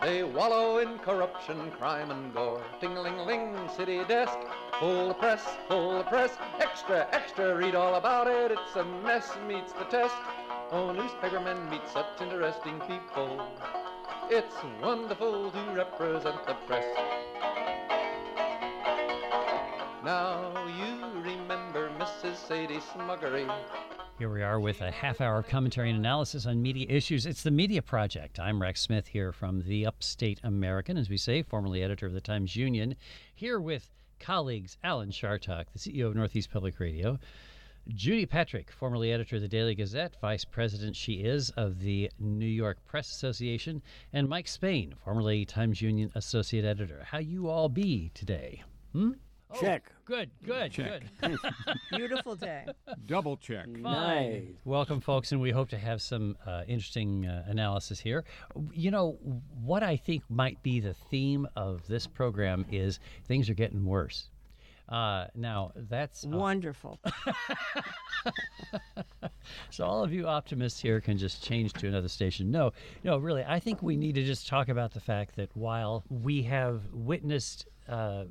They wallow in corruption, crime, and gore. Ting-a-ling-ling, city desk, full the press, full the press. Extra, extra, read all about it. It's a mess, meets the test. Oh, newspapermen meet such interesting people. It's wonderful to represent the press. Now you remember Mrs. Sadie Smuggery. Here we are with a half hour commentary and analysis on media issues. It's the Media Project. I'm Rex Smith here from the Upstate American, as we say, formerly editor of the Times Union, here with colleagues Alan Chartock, the CEO of Northeast Public Radio, Judy Patrick, formerly editor of the Daily Gazette, vice president she is of the New York Press Association, and Mike Spain, formerly Times Union associate editor. How you all be today? Hmm? Check. Good, good, Check. good. Beautiful day. Double check. Nice. Welcome, folks, and we hope to have some uh, interesting uh, analysis here. You know, what I think might be the theme of this program is things are getting worse. Uh, now, that's Wonderful. so all of you optimists here can just change to another station. No, no, really, I think we need to just talk about the fact that while we have witnessed uh,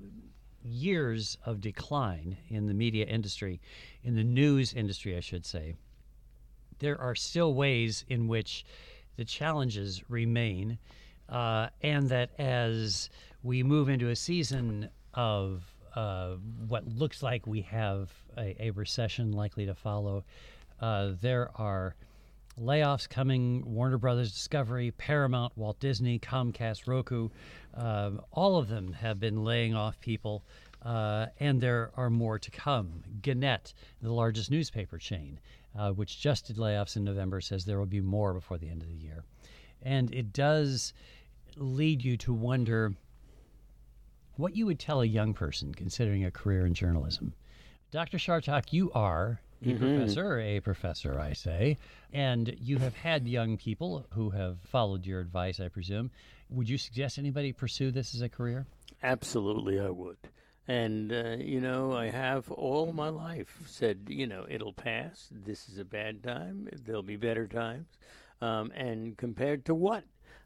years of decline in the media industry, in the news industry, I should say, there are still ways in which the challenges remain, uh, and that as we move into a season of uh, what looks like we have a, a recession likely to follow, uh, there are layoffs coming Warner Brothers Discovery, Paramount, Walt Disney, Comcast, Roku. Uh, all of them have been laying off people, uh, and there are more to come. Gannett, the largest newspaper chain, uh, which just did layoffs in November, says there will be more before the end of the year. And it does lead you to wonder what you would tell a young person considering a career in journalism. Dr. Chartock, you are a professor, a professor, I say, and you have had young people who have followed your advice, I presume. Would you suggest anybody pursue this as a career? Absolutely, I would. And, uh, you know, I have all my life said, you know, it'll pass. This is a bad time. There'll be better times. Um, and compared to what?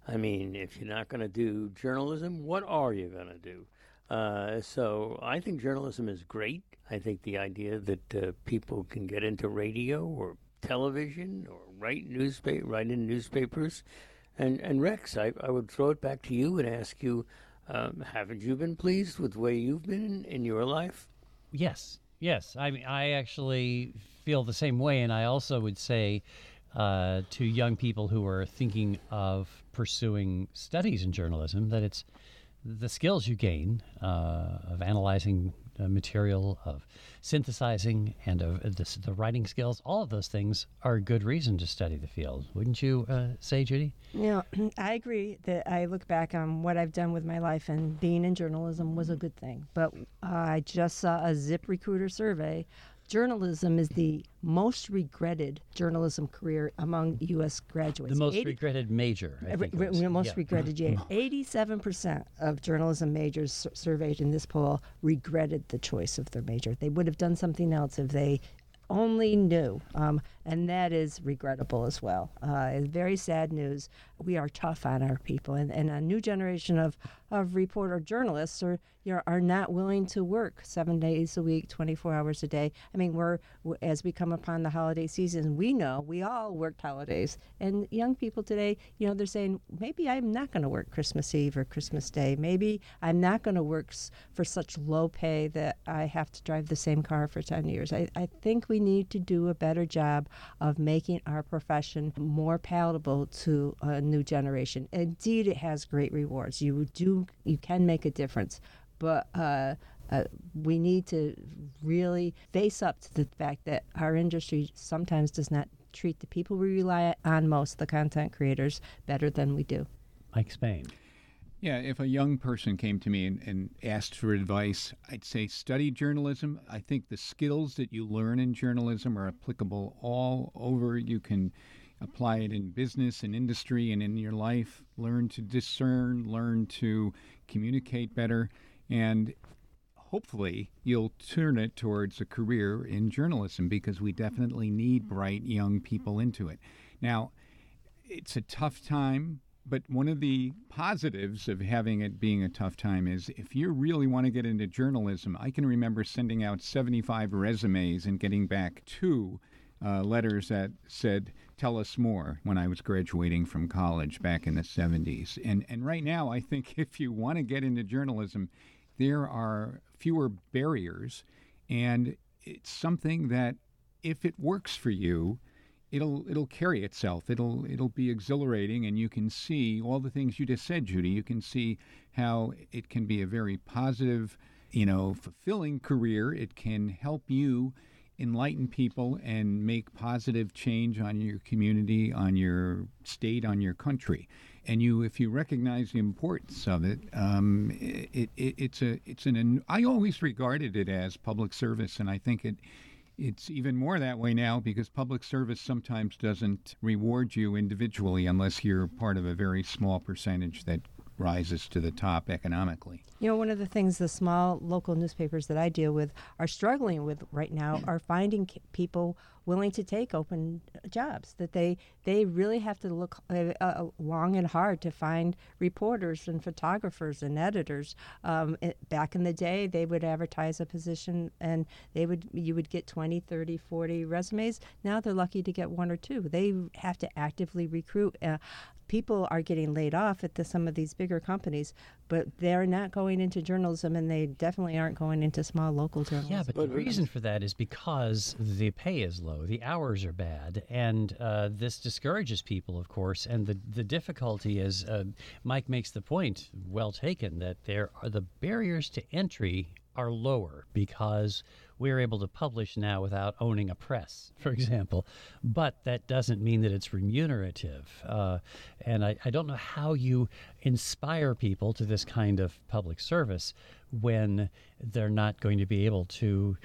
I mean, if you're not going to do journalism, what are you going to do? Uh, so I think journalism is great. I think the idea that uh, people can get into radio or television or write newspaper, write in newspapers, and and Rex, I, I would throw it back to you and ask you, um, haven't you been pleased with the way you've been in, your life? Yes, yes. I mean, I actually feel the same way, and I also would say uh, to young people who are thinking of pursuing studies in journalism that it's the skills you gain uh, of analyzing uh, material, of synthesizing, and of the, the writing skills. All of those things are a good reason to study the field, wouldn't you uh, say, Judy? Know, I agree that I look back on what I've done with my life, and being in journalism was a good thing. But uh, I just saw a Zip Recruiter survey. Journalism is the most regretted journalism career among U.S. graduates. The most 80 regretted major. I think re- re- most Yeah. regretted. Yeah, eighty-seven percent of journalism majors sur- surveyed in this poll regretted the choice of their major. They would have done something else if they only knew, um, and that is regrettable as well. Uh, very sad news. We are tough on our people, and, and a new generation of, of reporter journalists are you know, are not willing to work seven days a week, twenty four hours a day. I mean, we're as we come upon the holiday season, we know we all worked holidays, and young people today, you know, they're saying maybe I'm not going to work Christmas Eve or Christmas Day. Maybe I'm not going to work for such low pay that I have to drive the same car for ten years. I, I think we need to do a better job of making our profession more palatable to a new generation. Indeed, it has great rewards. You do, you can make a difference, but. Uh, uh, we need to really face up to the fact that our industry sometimes does not treat the people we rely on most, the content creators, better than we do. Mike Spain. Yeah, if a young person came to me and, and asked for advice, I'd say study journalism. I think the skills that you learn in journalism are applicable all over. You can apply it in business and industry and in your life. Learn to discern, learn to communicate better, and hopefully you'll turn it towards a career in journalism because we definitely need bright young people into it. Now, it's a tough time but one of the positives of having it being a tough time is if you really want to get into journalism, I can remember sending out 75 resumes and getting back two uh, letters that said, Tell us more when I was graduating from college back in the 70s. And, and right now, I think if you want to get into journalism, there are fewer barriers. And it's something that, if it works for you, it'll it'll carry itself. It'll it'll be exhilarating, and you can see all the things you just said, Judy. You can see how it can be a very positive, you know, fulfilling career. It can help you enlighten people and make positive change on your community, on your state, on your country. And you, if you recognize the importance of it, um, it, it, it's a it's an. I always regarded it as public service, and I think it it's even more that way now because public service sometimes doesn't reward you individually unless you're part of a very small percentage that rises to the top economically. You know, one of the things the small local newspapers that I deal with are struggling with right now are finding people willing to take open jobs. That they they really have to look uh, uh, long and hard to find reporters and photographers and editors. Um, it, back in the day, they would advertise a position and they would you would get 20, 30, 40 resumes. Now they're lucky to get one or two. They have to actively recruit. Uh, people are getting laid off at the, some of these bigger companies, but they're not going into journalism, and they definitely aren't going into small local journalism. Yeah, but, but the reason for that is because the pay is low, the hours are bad, and uh, this discourages people, of course. And the the difficulty is, uh, Mike makes the point, well taken, that there are the barriers to entry are lower because we're able to publish now without owning a press, for example. But that doesn't mean that it's remunerative. Uh, and I, I don't know how you inspire people to this kind of public service when they're not going to be able to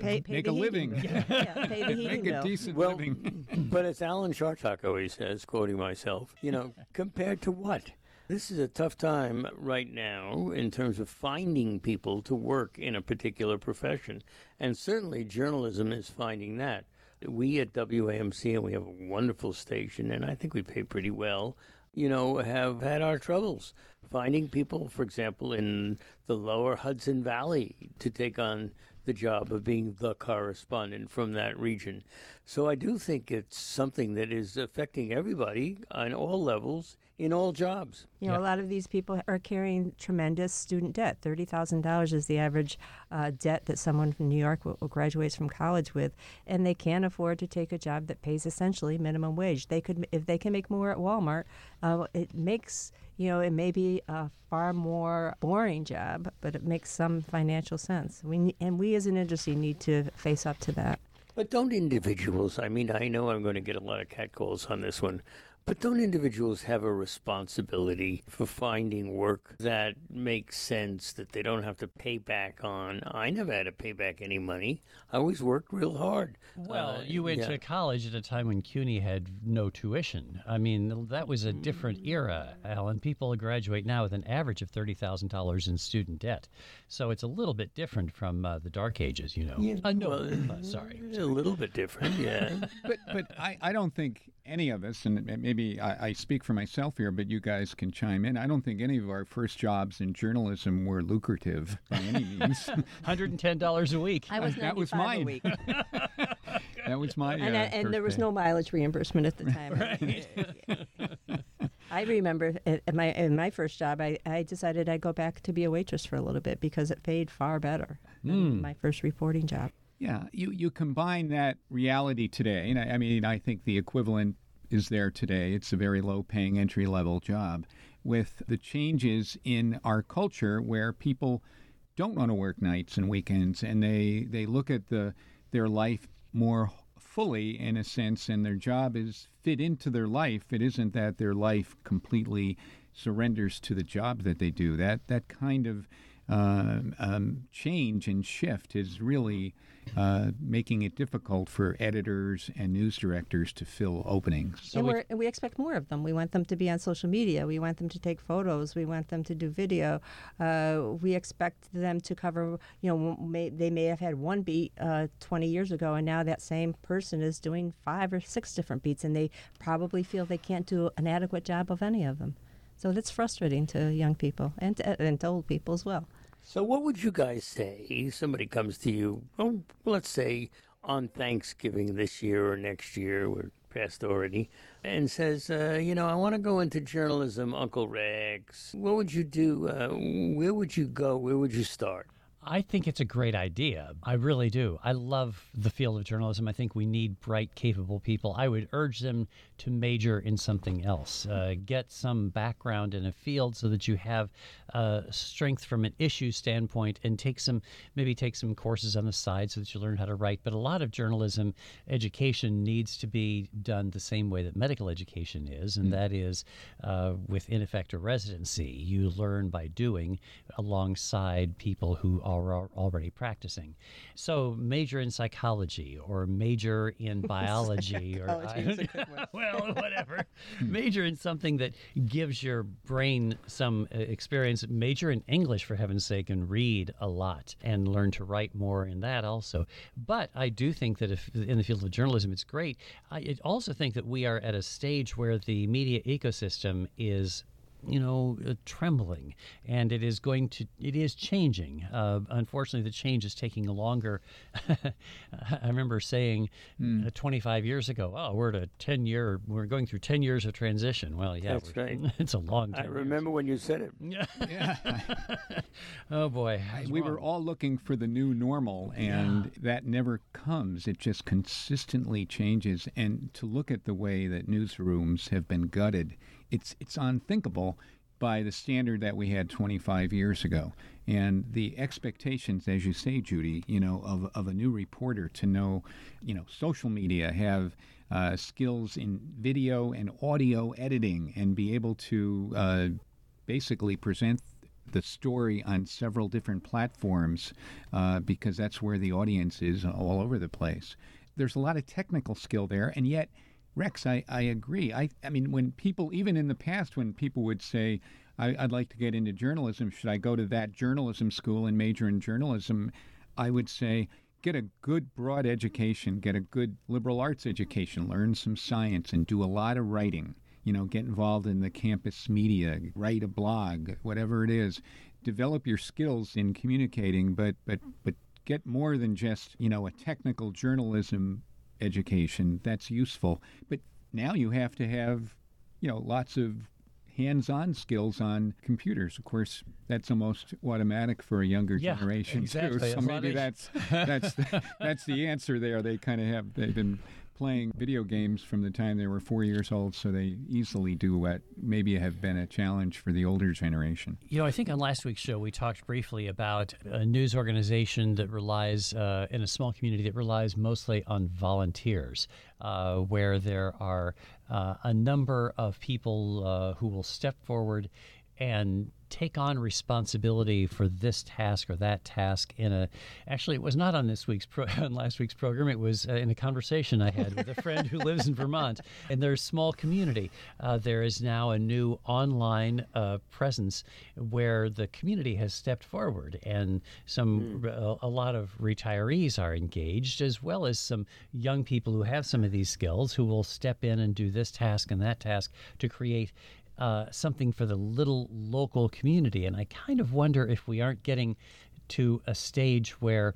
pay, pay make a living. yeah, pay the make bill. a decent well, living. but as Alan Chartock always says, quoting myself, you know, compared to what? This is a tough time right now in terms of finding people to work in a particular profession. And certainly journalism is finding that. We at WAMC, and we have a wonderful station, and I think we pay pretty well, you know, have had our troubles finding people, for example, in the lower Hudson Valley to take on the job of being the correspondent from that region. So I do think it's something that is affecting everybody on all levels in all jobs. You know, a lot of these people are carrying tremendous student debt. Thirty thousand dollars is the average uh, debt that someone from New York will, will graduates from college with, and they can't afford to take a job that pays essentially minimum wage. They could, if they can make more at Walmart, uh, it makes you know it may be a far more boring job, but it makes some financial sense. We and we as an industry need to face up to that. But don't individuals, I mean, I know I'm going to get a lot of catcalls on this one, but don't individuals have a responsibility for finding work that makes sense that they don't have to pay back on? I never had to pay back any money. I always worked real hard. Well, Uh, you went yeah. to college at a time when CUNY had no tuition. I mean, that was a different era, Alan. People graduate now with an average of $30,000 in student debt. So it's a little bit different from uh, the dark ages, you know. Yeah, Uh, no, well, uh, sorry. A little bit different, yeah. but but I, I don't think any of us, and maybe I, I speak for myself here, but you guys can chime in. I don't think any of our first jobs in journalism were lucrative by any means. $110 a week. I was That was 95 a mine. week. that was my. and, uh, I- and there was pay. no mileage reimbursement at the time. I remember at at my in my first job, I, I decided I'd go back to be a waitress for a little bit because it paid far better than my first reporting job. Yeah, you you combine that reality today, and I, I mean, I think the equivalent is there today. It's a very low-paying entry-level job, with the changes in our culture where people don't want to work nights and weekends, and they they look at the their life more fully in a sense, and their job is fit into their life. It isn't that their life completely surrenders to the job that they do. That that kind of uh, um, change and shift is really uh, making it difficult for editors and news directors to fill openings. So and, we, and we expect more of them. We want them to be on social media. We want them to take photos. We want them to do video. Uh, we expect them to cover. You know, may, they may have had one beat uh, 20 years ago, and now that same person is doing five or six different beats, and they probably feel they can't do an adequate job of any of them. So that's frustrating to young people and to, and to old people as well. So, what would you guys say? Somebody comes to you, oh, let's say on Thanksgiving this year or next year, we're past already, and says, uh, you know, I want to go into journalism, Uncle Rex. What would you do? Uh, where would you go? Where would you start? I think it's a great idea. I really do. I love the field of journalism. I think we need bright, capable people. I would urge them to major in something else. Uh, get some background in a field so that you have uh, strength from an issue standpoint, and take some maybe take some courses on the side so that you learn how to write. But a lot of journalism education needs to be done the same way that medical education is, and mm. that is uh, with in effect a residency. You learn by doing alongside people who are already practicing. So major in psychology or major in biology or well, whatever. major in something that gives your brain some uh, experience. Major in English, for heaven's sake, and read a lot and learn to write more in that also. But I do think that if in the field of journalism, it's great. I also think that we are at a stage where the media ecosystem is you know, uh, trembling, and it is going to, it is changing. Uh, unfortunately, the change is taking longer. I remember saying mm. uh, 25 years ago, "Oh, we're at a 10 year, we're going through 10 years of transition." Well, yeah, that's right. It's a long time. I remember years. when you said it. yeah. oh boy, we wrong. were all looking for the new normal, and yeah. that never comes. It just consistently changes. And to look at the way that newsrooms have been gutted it's it's unthinkable by the standard that we had 25 years ago. And the expectations, as you say, Judy, you know, of, of a new reporter to know, you know, social media, have uh, skills in video and audio editing, and be able to uh, basically present the story on several different platforms uh, because that's where the audience is all over the place. There's a lot of technical skill there, and yet Rex, I, I agree. I, I mean, when people, even in the past, when people would say, I, would like to get into journalism, should I go to that journalism school and major in journalism? I would say, get a good broad education, get a good liberal arts education, learn some science, and do a lot of writing. You know, get involved in the campus media, write a blog, whatever it is. Develop your skills in communicating, but but but get more than just you know a technical journalism education. That's useful. But now you have to have, you know, lots of hands-on skills on computers. Of course, that's almost automatic for a younger yeah, generation exactly. too. So maybe that's that's the, that's the answer there. They kind of have they've been playing video games from the time they were four years old, so they easily do what maybe have been a challenge for the older generation. You know, I think on last week's show we talked briefly about a news organization that relies uh, in a small community that relies mostly on volunteers, uh, where there are uh, a number of people uh, who will step forward and take on responsibility for this task or that task in a actually it was not on this week's pro, on last week's program it was uh, in a conversation i had with a friend who lives in vermont and their small community uh, there is now a new online uh, presence where the community has stepped forward and some mm. a, a lot of retirees are engaged as well as some young people who have some of these skills who will step in and do this task and that task to create uh, something for the little local community. And I kind of wonder if we aren't getting to a stage where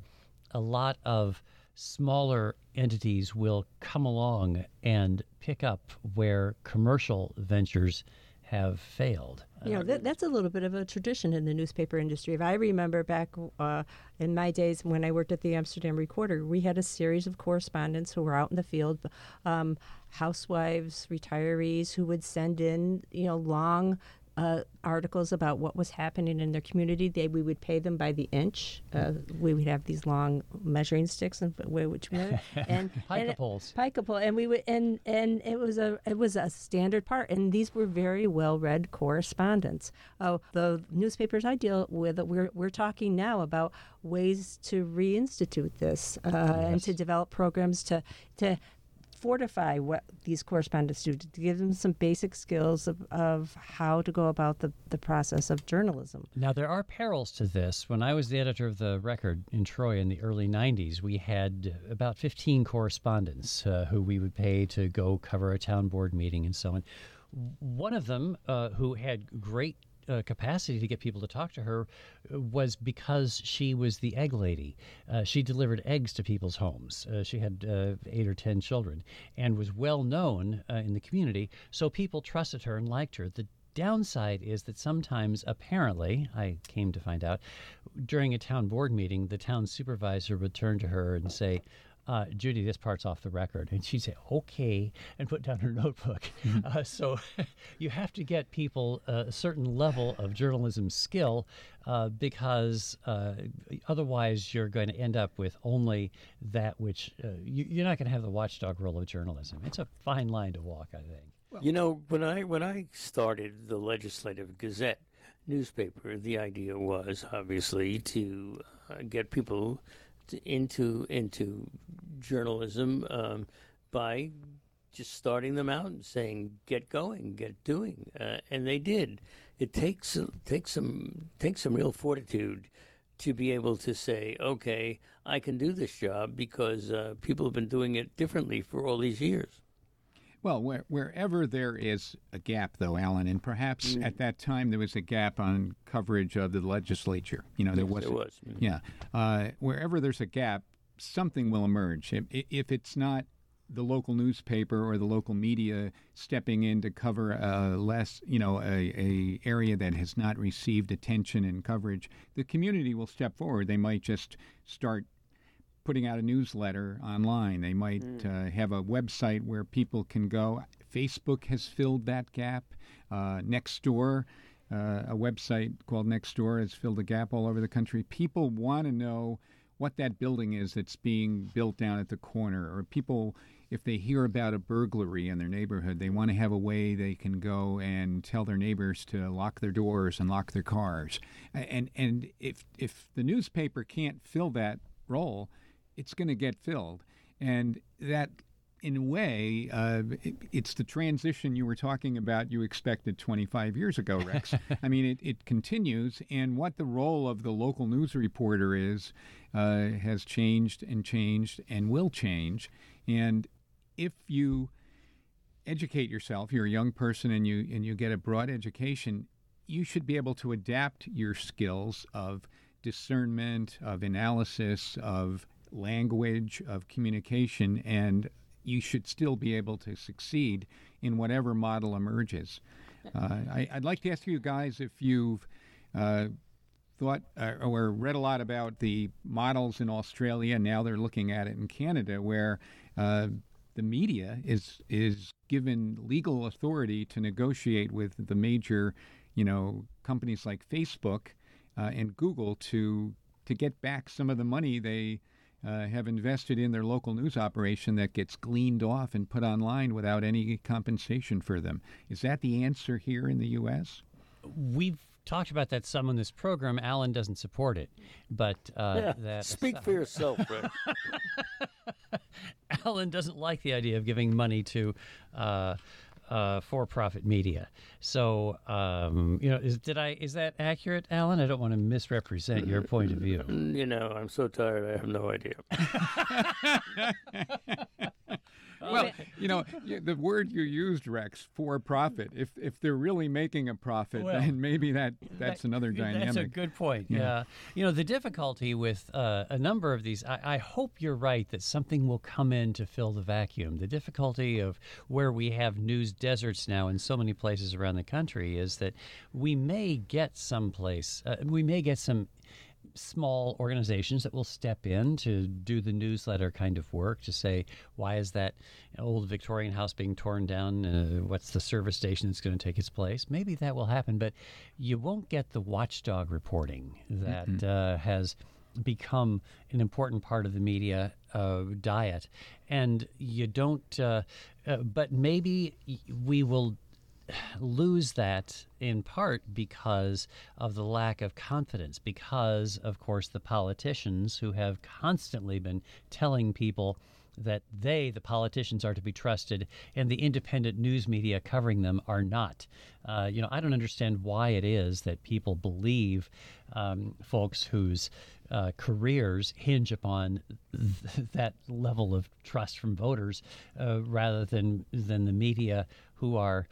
a lot of smaller entities will come along and pick up where commercial ventures have failed. You know, that, that's a little bit of a tradition in the newspaper industry. If I remember back uh, in my days when I worked at the Amsterdam Recorder, we had a series of correspondents who were out in the field, um, housewives, retirees, who would send in, you know, long uh, articles about what was happening in their community. They we would pay them by the inch. Uh, we would have these long measuring sticks and which and and Pica poles. Pica pole, and we would and and it was a it was a standard part, and these were very well read correspondence. Oh, the newspapers I deal with, we're we're talking now about ways to reinstitute this uh, and to develop programs to to fortify what these correspondents do to give them some basic skills of, of how to go about the, the process of journalism. Now, there are perils to this. When I was the editor of the record in Troy in the early 90s, we had about 15 correspondents uh, who we would pay to go cover a town board meeting and so on. One of them, uh, who had great uh, capacity to get people to talk to her uh, was because she was the egg lady. Uh, she delivered eggs to people's homes. Uh, she had uh, eight or ten children and was well known uh, in the community, so people trusted her and liked her. The downside is that sometimes, apparently, I came to find out, during a town board meeting, the town supervisor would turn to her and say, uh, Judy, this part's off the record. And she'd say, okay, and put down her notebook. Mm-hmm. Uh, so you have to get people a certain level of journalism skill uh, because uh, otherwise you're going to end up with only that which uh, you, are not going to have the watchdog role of journalism. It's a fine line to walk, I think. Well, you know, when I when I started the Legislative Gazette newspaper, the idea was obviously to uh, get people into into journalism um, by just starting them out and saying, "Get going, get doing," uh, and they did. It takes takes some takes some real fortitude to be able to say, "Okay, I can do this job," because uh, people have been doing it differently for all these years. Well, where, wherever there is a gap, though, Alan, and perhaps mm. at that time there was a gap on coverage of the legislature. You know, there yes, was. There was. Mm. Yeah. Uh, wherever there's a gap, something will emerge. If, if it's not the local newspaper or the local media stepping in to cover a less, you know, a, a area that has not received attention and coverage, the community will step forward. They might just start putting out a newsletter online. They might mm. uh, have a website where people can go. Facebook has filled that gap. Uh, Nextdoor, uh, a website called Nextdoor, has filled a gap all over the country. People want to know what that building is that's being built down at the corner, or people, if they hear about a burglary in their neighborhood, they want to have a way they can go and tell their neighbors to lock their doors and lock their cars. And and if if the newspaper can't fill that role, it's going to get filled. And that, in a way, uh, it, it's the transition you were talking about you expected 25 years ago, Rex. I mean, it, it continues, and what the role of the local news reporter is uh, has changed and changed and will change. And if you educate yourself, you're a young person and you and you get a broad education, you should be able to adapt your skills of discernment, of analysis, of language of communication, and you should still be able to succeed in whatever model emerges. Uh, I, would like to ask you guys if you've uh, thought uh, or read a lot about the models in Australia. Now they're looking at it in Canada, where uh, the media is is given legal authority to negotiate with the major, you know, companies like Facebook uh, and Google to to get back some of the money they uh, have invested in their local news operation that gets gleaned off and put online without any compensation for them. Is that the answer here in the U.S.? We've talked about that some on this program. Alan doesn't support it, but uh, yeah, speak for yourself, Rick. Alan doesn't like the idea of giving money to. Uh, uh, for-profit media. So, um, you know, is did I is that accurate, Alan? I don't want to misrepresent your point of view. You know, I'm so tired. I have no idea. well, you know, the word you used, Rex, for profit. If if they're really making a profit, well, then maybe that that's that, another dynamic. That's a good point. Yeah, yeah. you know, the difficulty with uh, a number of these. I, I hope you're right that something will come in to fill the vacuum. The difficulty of where we have news deserts now in so many places around the country is that we may get someplace, uh, we may get some small organizations that will step in to do the newsletter kind of work to say, why is that old Victorian house being torn down? Uh, what's the service station that's going to take its place? Maybe that will happen, but you won't get the watchdog reporting that uh, has become an important part of the media uh, diet. And you don't, uh, uh, but maybe we will lose that in part because of the lack of confidence, because, of course, the politicians who have constantly been telling people that they, the politicians, are to be trusted, and the independent news media covering them are not. Uh, you know, I don't understand why it is that people believe um, folks whose uh, careers hinge upon th- that level of trust from voters, uh, rather than than the media who are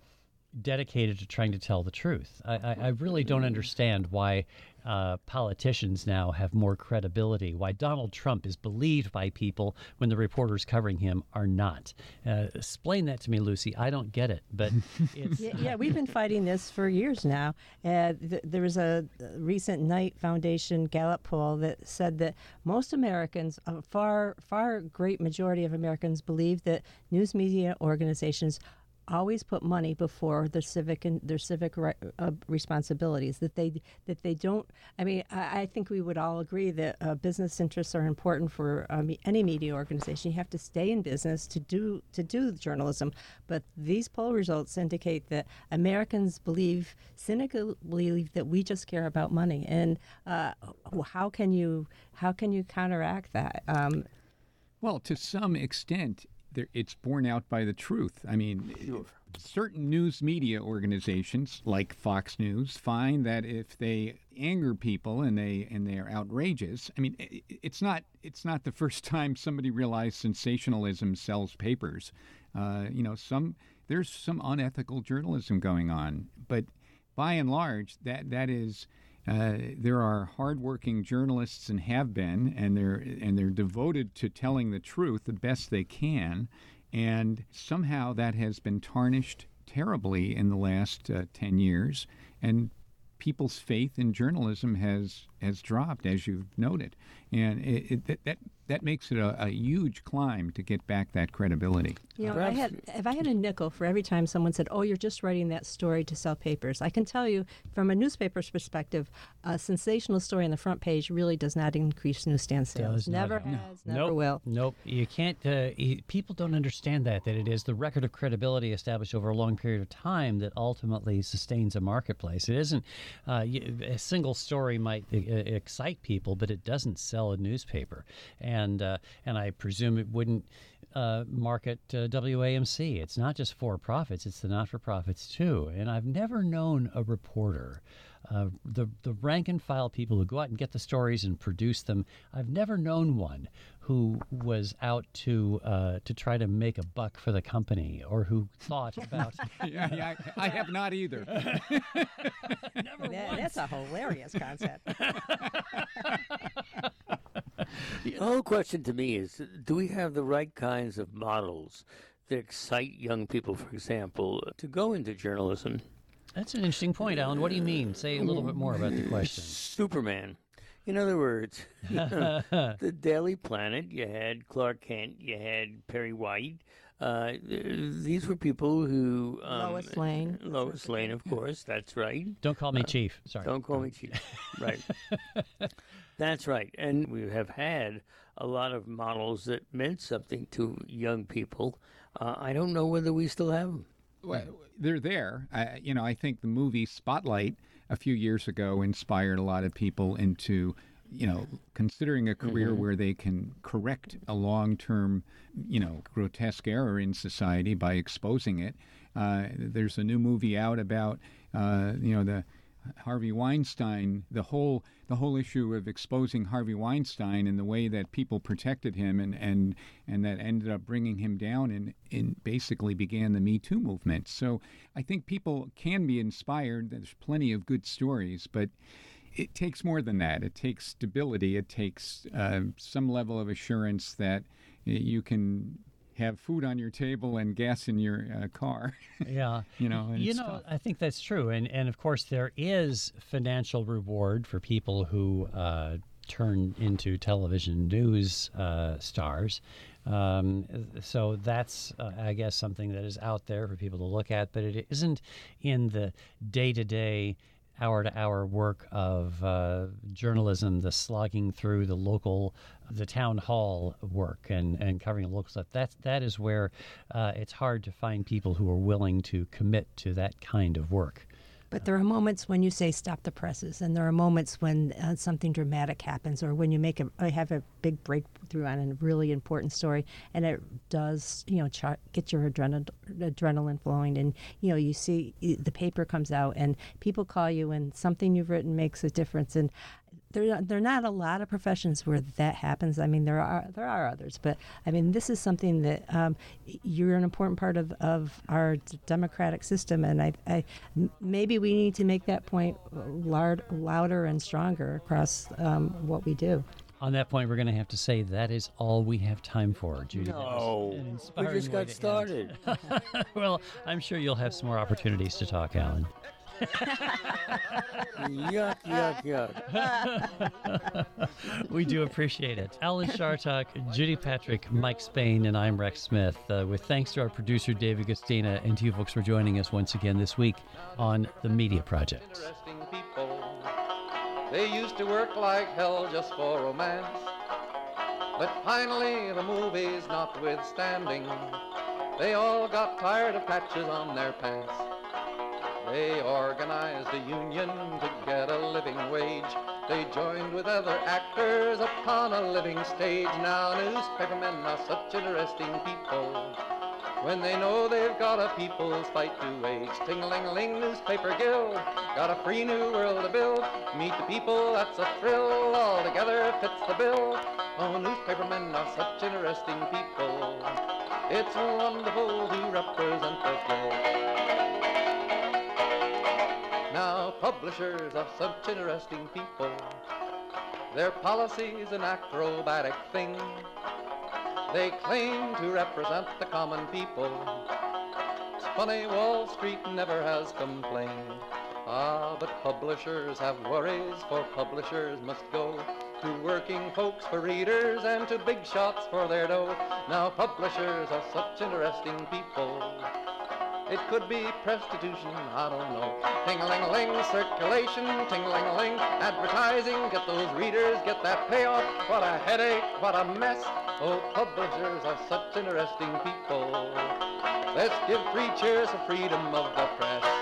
dedicated to trying to tell the truth. I, I, I really don't understand why uh, politicians now have more credibility, why Donald Trump is believed by people when the reporters covering him are not. Uh, explain that to me, Lucy. I don't get it, but it's. yeah, yeah, we've been fighting this for years now. Uh, th- there was a recent Knight Foundation Gallup poll that said that most Americans, a far, far great majority of Americans, believe that news media organizations always put money before their civic and their civic ri- uh, responsibilities. That they that they don't. I mean, I, I think we would all agree that uh, business interests are important for um, any media organization. You have to stay in business to do to do journalism. But these poll results indicate that Americans believe cynically believe that we just care about money. And uh, how can you how can you counteract that? Um, Well, to some extent, there, it's borne out by the truth. I mean, certain news media organizations like Fox News find that if they anger people and they and they are outrageous, I mean, it's not it's not the first time somebody realized sensationalism sells papers. Uh, you know, some there's some unethical journalism going on, but by and large, that that is. Uh, there are hardworking journalists and have been, and they're and they're devoted to telling the truth the best they can, and somehow that has been tarnished terribly in the last uh, ten years, and people's faith in journalism has has dropped, as you've noted, and it, it, that, that that makes it a, a huge climb to get back that credibility. You know, if I had if I had a nickel for every time someone said, "Oh, you're just writing that story to sell papers," I can tell you from a newspaper's perspective, a sensational story on the front page really does not increase newsstand sales. Does not. never No. has, never nope, will. Nope. You can't. Uh, y- people don't understand that that it is the record of credibility established over a long period of time that ultimately sustains a marketplace. It isn't. Uh, y- a single story might uh, excite people, but it doesn't sell a newspaper. And uh, and I presume it wouldn't. Uh, market uh, WAMC. It's not just for profits; it's the not for profits too. And I've never known a reporter uh, the the rank and file people who go out and get the stories and produce them. I've never known one who was out to uh, to try to make a buck for the company or who thought about. yeah, yeah, I, I have not either. That- that's a hilarious concept. The whole question to me is do we have the right kinds of models that excite young people, for example, to go into journalism? That's an interesting point, Alan. What do you mean? Say a little bit more about the question. Superman. In other words, the Daily Planet, you had Clark Kent, you had Perry White. Uh, these were people who. Um, Lois Lane. Lois Lane, of course, that's right. Don't call me chief. Sorry. Don't call me chief. right. That's right. And we have had a lot of models that meant something to young people. Uh, I don't know whether we still have them. Well, they're there. I, you know, I think the movie Spotlight a few years ago inspired a lot of people into, you know, considering a career where they can correct a long-term, you know, grotesque error in society by exposing it. Uh, there's a new movie out about, uh, you know, the Harvey Weinstein, the whole the whole issue of exposing Harvey Weinstein and the way that people protected him and and and that ended up bringing him down and and basically began the Me Too movement. So I think people can be inspired. There's plenty of good stories, but it takes more than that. It takes stability. It takes uh, some level of assurance that you can have food on your table and gas in your uh, car. Yeah. you know, you know, tough. I think that's true, and and of course there is financial reward for people who uh, turn into television news uh, stars. Um, so that's, uh, I guess, something that is out there for people to look at, but it isn't in the day to day, hour to hour work of uh, journalism, the slogging through the local, the town hall work and, and covering local stuff. That's, that is where uh, it's hard to find people who are willing to commit to that kind of work. But there are moments when you say stop the presses, and there are moments when uh, something dramatic happens, or when you make a uh, have a big breakthrough on a really important story, and it does you know char- get your adrenal- adrenaline flowing, and you know you see the paper comes out, and people call you, and something you've written makes a difference, and there there are not a lot of professions where that happens. I mean, there are there are others, but I mean, this is something that um, you're an important part of, of our democratic system, and I, I maybe we need to make that point loud, louder and stronger across um, what we do. On that point, we're going to have to say that is all we have time for, Judy. No, we just got started. well, I'm sure you'll have some more opportunities to talk, Alan yuck, yuck, yuck. we do appreciate it. Alan Chartock, Judy Patrick, Mike Spain, and I'm Rex Smith. Uh, with thanks to our producer, David Gustina, and to you folks for joining us once again this week on The Media Project. They used to work like hell just for romance. But finally, the movies notwithstanding, they all got tired of patches on their pants. They organized a union to get a living wage. They joined with other actors upon a living stage. Now newspapermen are such interesting people. When they know they've got a people's fight to wage. ting-a-ling-ling newspaper guild, got a free new world to build. Meet the people, that's a thrill, all together fits the bill. Oh, newspapermen are such interesting people. It's wonderful to represent the guild. Publishers are such interesting people. Their policy's an acrobatic thing. They claim to represent the common people. It's funny Wall Street never has complained. Ah, but publishers have worries, for publishers must go to working folks for readers and to big shots for their dough. Now publishers are such interesting people. It could be prostitution, I don't know. Ting-a-ling-a-ling, circulation, ting-a-ling-a-ling, advertising, get those readers, get that payoff. What a headache, what a mess. Oh, publishers are such interesting people. Let's give three cheers for freedom of the press.